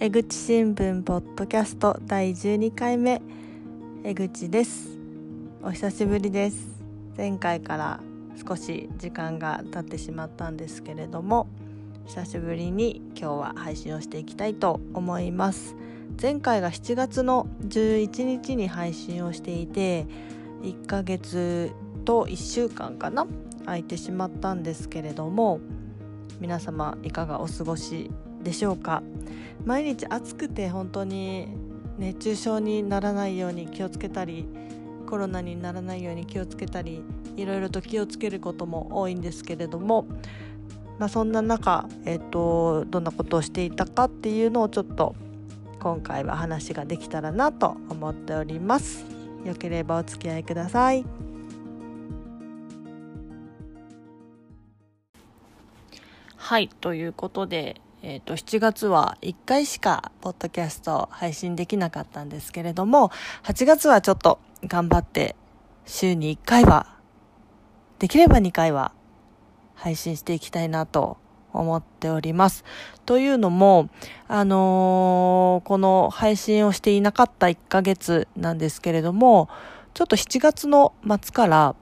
江口新聞ポッドキャスト第12回目江口です。お久しぶりです。前回から少し時間が経ってしまったんですけれども久しぶりに今日は配信をしていきたいと思います。前回が7月の11日に配信をしていて1ヶ月と1週間かな空いてしまったんですけれども皆様いかがお過ごしでしょうか？毎日暑くて本当に熱中症にならないように気をつけたりコロナにならないように気をつけたりいろいろと気をつけることも多いんですけれども、まあ、そんな中、えーと、どんなことをしていたかっていうのをちょっと今回は話ができたらなと思っております。よければお付き合いください。はいということで、えーと、7月は1回しかポッドキャスト配信できなかったんですけれども8月はちょっと頑張って週に1回はできれば2回は配信していきたいなと思っております。というのも、あのー、この配信をしていなかった1ヶ月なんですけれども、ちょっと7月の末から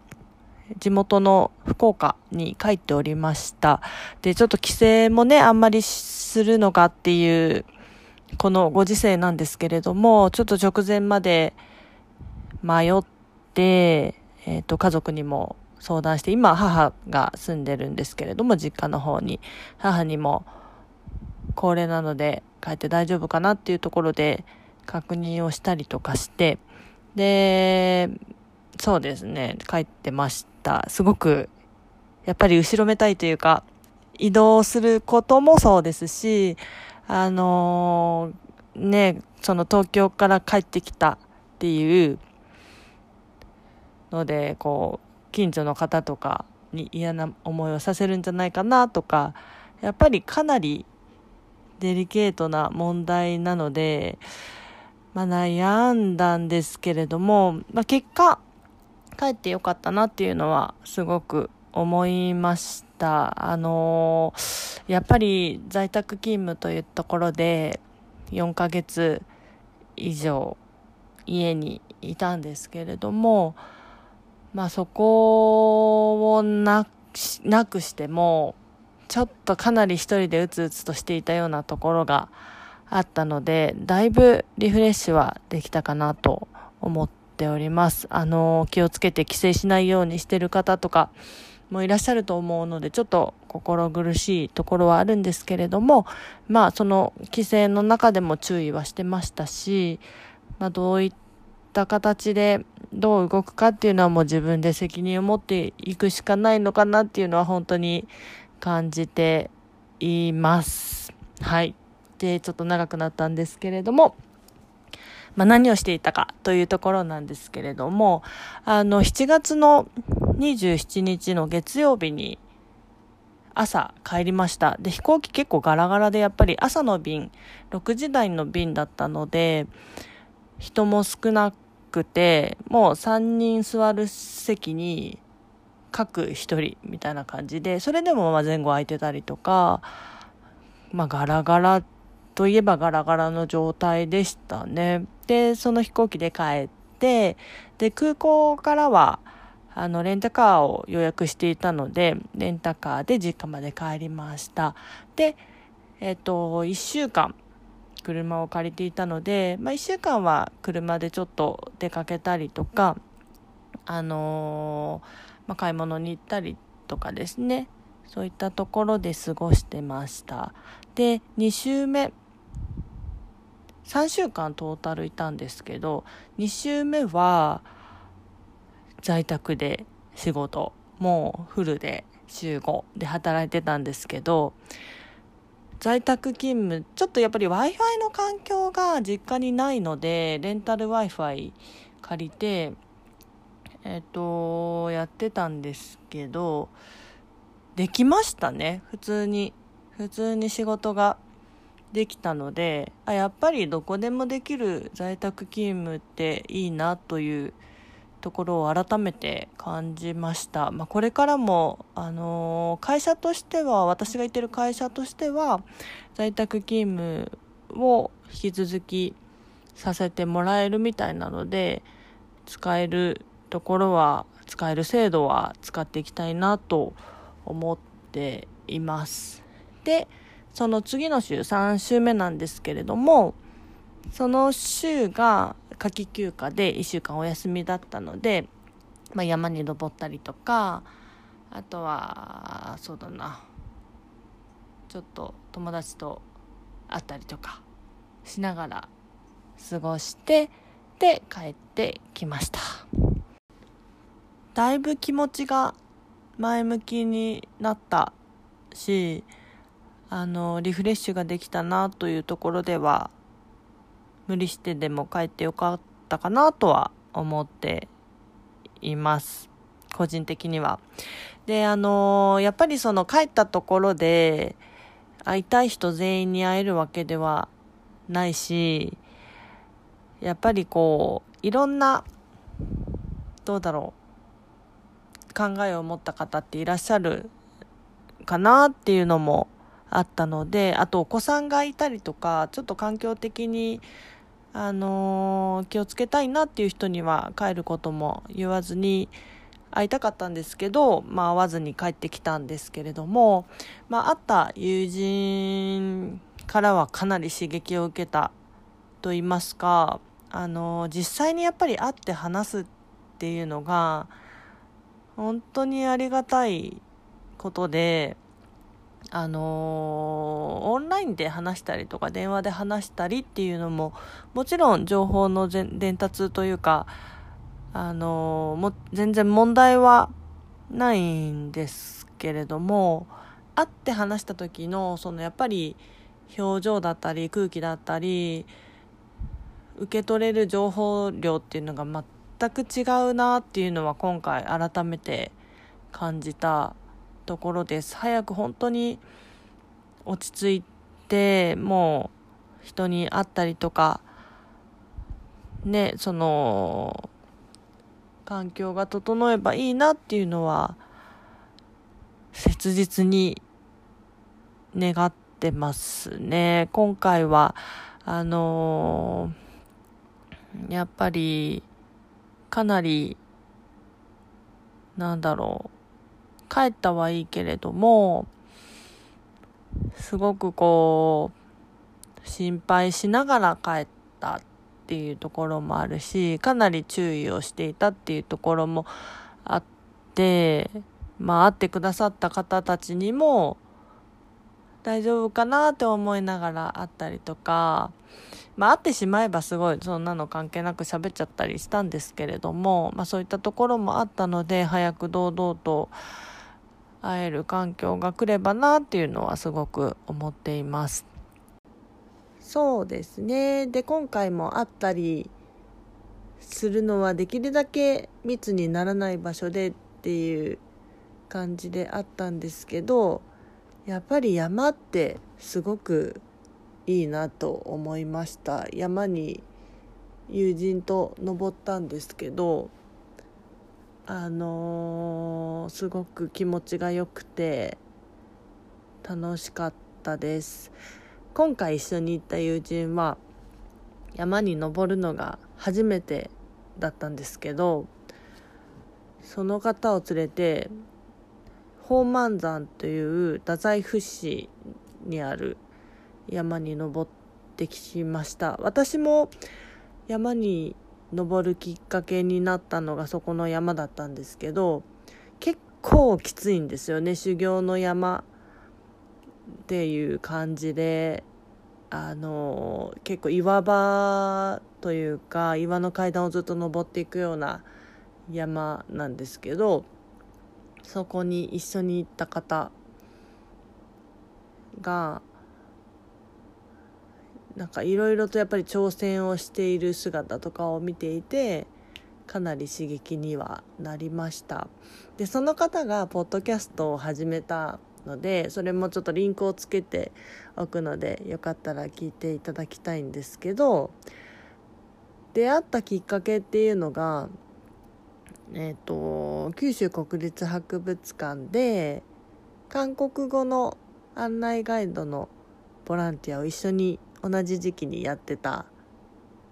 地元の福岡に帰っておりました。で、ちょっと帰省もね、あんまりするのかっていう、このご時世なんですけれども、ちょっと直前まで迷って、えっ、ー、と、家族にも相談して、今母が住んでるんですけれども、実家の方に、母にも高齢なので帰って大丈夫かなっていうところで確認をしたりとかして、で、そうですね、帰ってまし。すごく、やっぱり後ろめたいというか、移動することもそうですし、あのー、ね、その東京から帰ってきたっていうので、こう、近所の方とかに嫌な思いをさせるんじゃないかなとか、やっぱりかなりデリケートな問題なので、まあ、悩んだんですけれども、まあ、結果、帰ってよかったなっていうのはすごく思いました。あのー、やっぱり在宅勤務というところで4ヶ月以上家にいたんですけれども、まあそこをななくしても、ちょっとかなり一人でうつうつとしていたようなところがあったので、だいぶリフレッシュはできたかなと思ってております。あの、気をつけて帰省しないようにしてる方とかもいらっしゃると思うので、ちょっと心苦しいところはあるんですけれども、まあ、その規制の中でも注意はしてましたし、まあ、どういった形でどう動くかっていうのはもう自分で責任を持っていくしかないのかなっていうのは本当に感じています。はい。で、ちょっと長くなったんですけれども、まあ、何をしていたかというところなんですけれども、あの、7月の27日の月曜日に朝帰りました。で、飛行機結構ガラガラでやっぱり朝の便、6時台の便だったので、人も少なくて、もう3人座る席に各1人みたいな感じで、それでも前後空いてたりとか、まあガラガラといえばガラガラの状態でしたね。で、その飛行機で帰って、で、空港からは、あの、レンタカーを予約していたので、レンタカーで実家まで帰りました。で、えっ、と、1週間、車を借りていたので、まあ、1週間は車でちょっと出かけたりとか、あのー、まあ、買い物に行ったりとかですね、そういったところで過ごしてました。で、2週目、3週間トータルいたんですけど2週目は在宅で仕事もうフルで週5で働いてたんですけど在宅勤務ちょっとやっぱり w i f i の環境が実家にないのでレンタル w i f i 借りてえっ、とやってたんですけどできましたね。普通に普通に仕事ができたのであやっぱりどこでもできる在宅勤務っていいなというところを改めて感じました、まあ、これからも、あのー、会社としては私がいてる会社としては在宅勤務を引き続きさせてもらえるみたいなので使えるところは使える制度は使っていきたいなと思っています。でその次の週3週目なんですけれどもその週が夏季休暇で1週間お休みだったので、まあ、山に登ったりとかあとはそうだなちょっと友達と会ったりとかしながら過ごしてで帰ってきました。だいぶ気持ちが前向きになったしあのリフレッシュができたなというところでは無理してでも帰ってよかったかなとは思っています。個人的には。であのやっぱりその帰ったところで会いたい人全員に会えるわけではないしやっぱりこういろんなどうだろう考えを持った方っていらっしゃるかなっていうのもあったのであとお子さんがいたりとかちょっと環境的にあのー、気をつけたいなっていう人には帰ることも言わずに会いたかったんですけど、まあ、会わずに帰ってきたんですけれども、まあ、会った友人からはかなり刺激を受けたと言いますかあの実際にやっぱり会って話すっていうのが本当にありがたいことであのオンラインで話したりとか電話で話したりっていうのももちろん情報の伝達というかあのも全然問題はないんですけれども会って話した時のそのやっぱり表情だったり空気だったり受け取れる情報量っていうのが全く違うなっていうのは今回改めて感じたところです。早く本当に落ち着いてもう人に会ったりとかねその環境が整えばいいなっていうのは切実に願ってますね。今回はあのー、やっぱりかなりなんだろう帰ったはいいけれどもすごくこう心配しながら帰ったっていうところもあるしかなり注意をしていたっていうところもあってまあ会ってくださった方たちにも大丈夫かなって思いながら会ったりとかまあ会ってしまえばすごいそんなの関係なく喋っちゃったりしたんですけれども、まあ、そういったところもあったので早く堂々と会える環境が来ればなっていうのはすごく思っています。そうですね。で、今回も会ったりするのはできるだけ密にならない場所でっていう感じであったんですけど、やっぱり山ってすごくいいなと思いました。山に友人と登ったんですけど、あのー、すごく気持ちが良くて楽しかったです。今回一緒に行った友人は山に登るのが初めてだったんですけどその方を連れて宝満山という太宰府市にある山に登ってきました私も山に登るきっかけになったのがそこの山だったんですけど結構きついんですよね。修行の山っていう感じであの結構岩場というか岩の階段をずっと登っていくような山なんですけどそこに一緒に行った方がなんかいろいろとやっぱり挑戦をしている姿とかを見ていてかなり刺激にはなりました。でその方がポッドキャストを始めたのでそれもちょっとリンクをつけておくのでよかったら聞いていただきたいんですけど出会ったきっかけっていうのがえっ、ー、と九州国立博物館で韓国語の案内ガイドのボランティアを一緒に同じ時期にやってた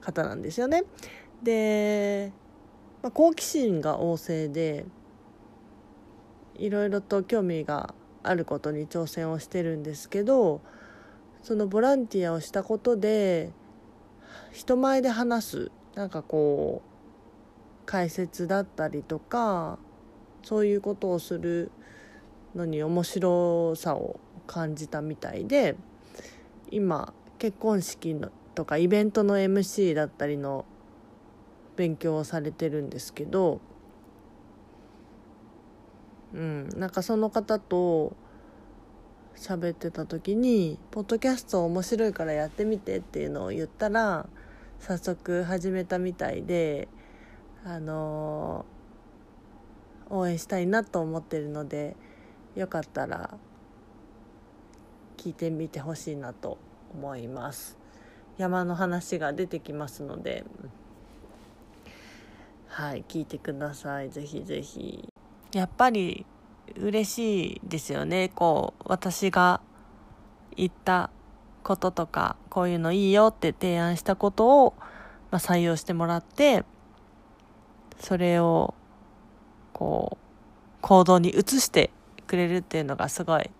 方なんですよね。で、まあ、好奇心が旺盛でいろいろと興味があることに挑戦をしてるんですけどそのボランティアをしたことで人前で話すなんかこう解説だったりとかそういうことをするのに面白さを感じたみたいで今結婚式のとかイベントの MC だったりの勉強をされてるんですけどうんなんかその方と喋ってた時に「ポッドキャスト面白いからやってみて」っていうのを言ったら早速始めたみたいであのー、応援したいなと思ってるのでよかったら聞いてみてほしいなと思います。山の話が出てきますので。はい聞いてください。ぜひぜひ。やっぱり嬉しいですよね。こう私が言ったこととかこういうのいいよって提案したことを、まあ、採用してもらってそれをこう行動に移してくれるっていうのがすごい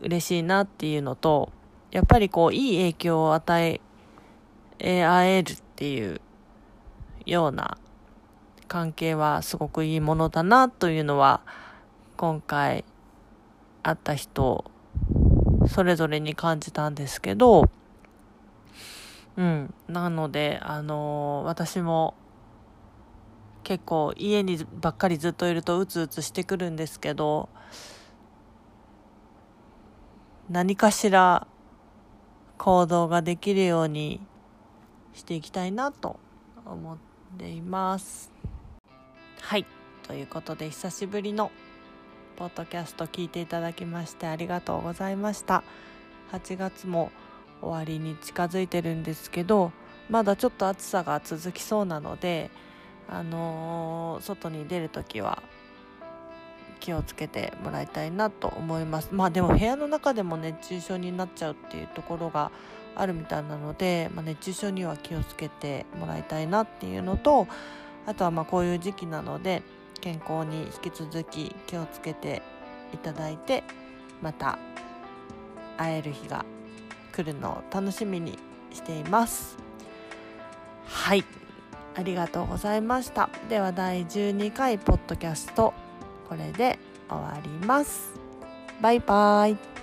嬉しいなっていうのとやっぱりこういい影響を与え合えるっていうような関係はすごくいいものだなというのは今回会った人それぞれに感じたんですけどうんなのであのー、私も結構家にばっかりずっといるとうつうつしてくるんですけど何かしら行動ができるようにしていきたいなと思っています。はい。ということで久しぶりのポッドキャスト聞いていただきましてありがとうございました。8月も終わりに近づいてるんですけどまだちょっと暑さが続きそうなのであのー、外に出る時は気をつけてもらいたいなと思います。まあでも部屋の中でも熱中症になっちゃうっていうところがあるみたいなので、まあ、熱中症には気をつけてもらいたいなっていうのとあとはまあこういう時期なので健康に引き続き気をつけていただいてまた会える日が来るのを楽しみにしています。はい。ありがとうございました。では第12回ポッドキャストこれで終わります。バイバイ。